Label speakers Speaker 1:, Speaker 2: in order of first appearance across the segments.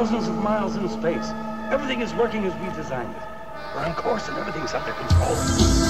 Speaker 1: thousands of miles in space. Everything is working as we designed it. We're on course and everything's under control.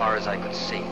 Speaker 2: Far
Speaker 3: as I could see,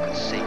Speaker 3: I could see.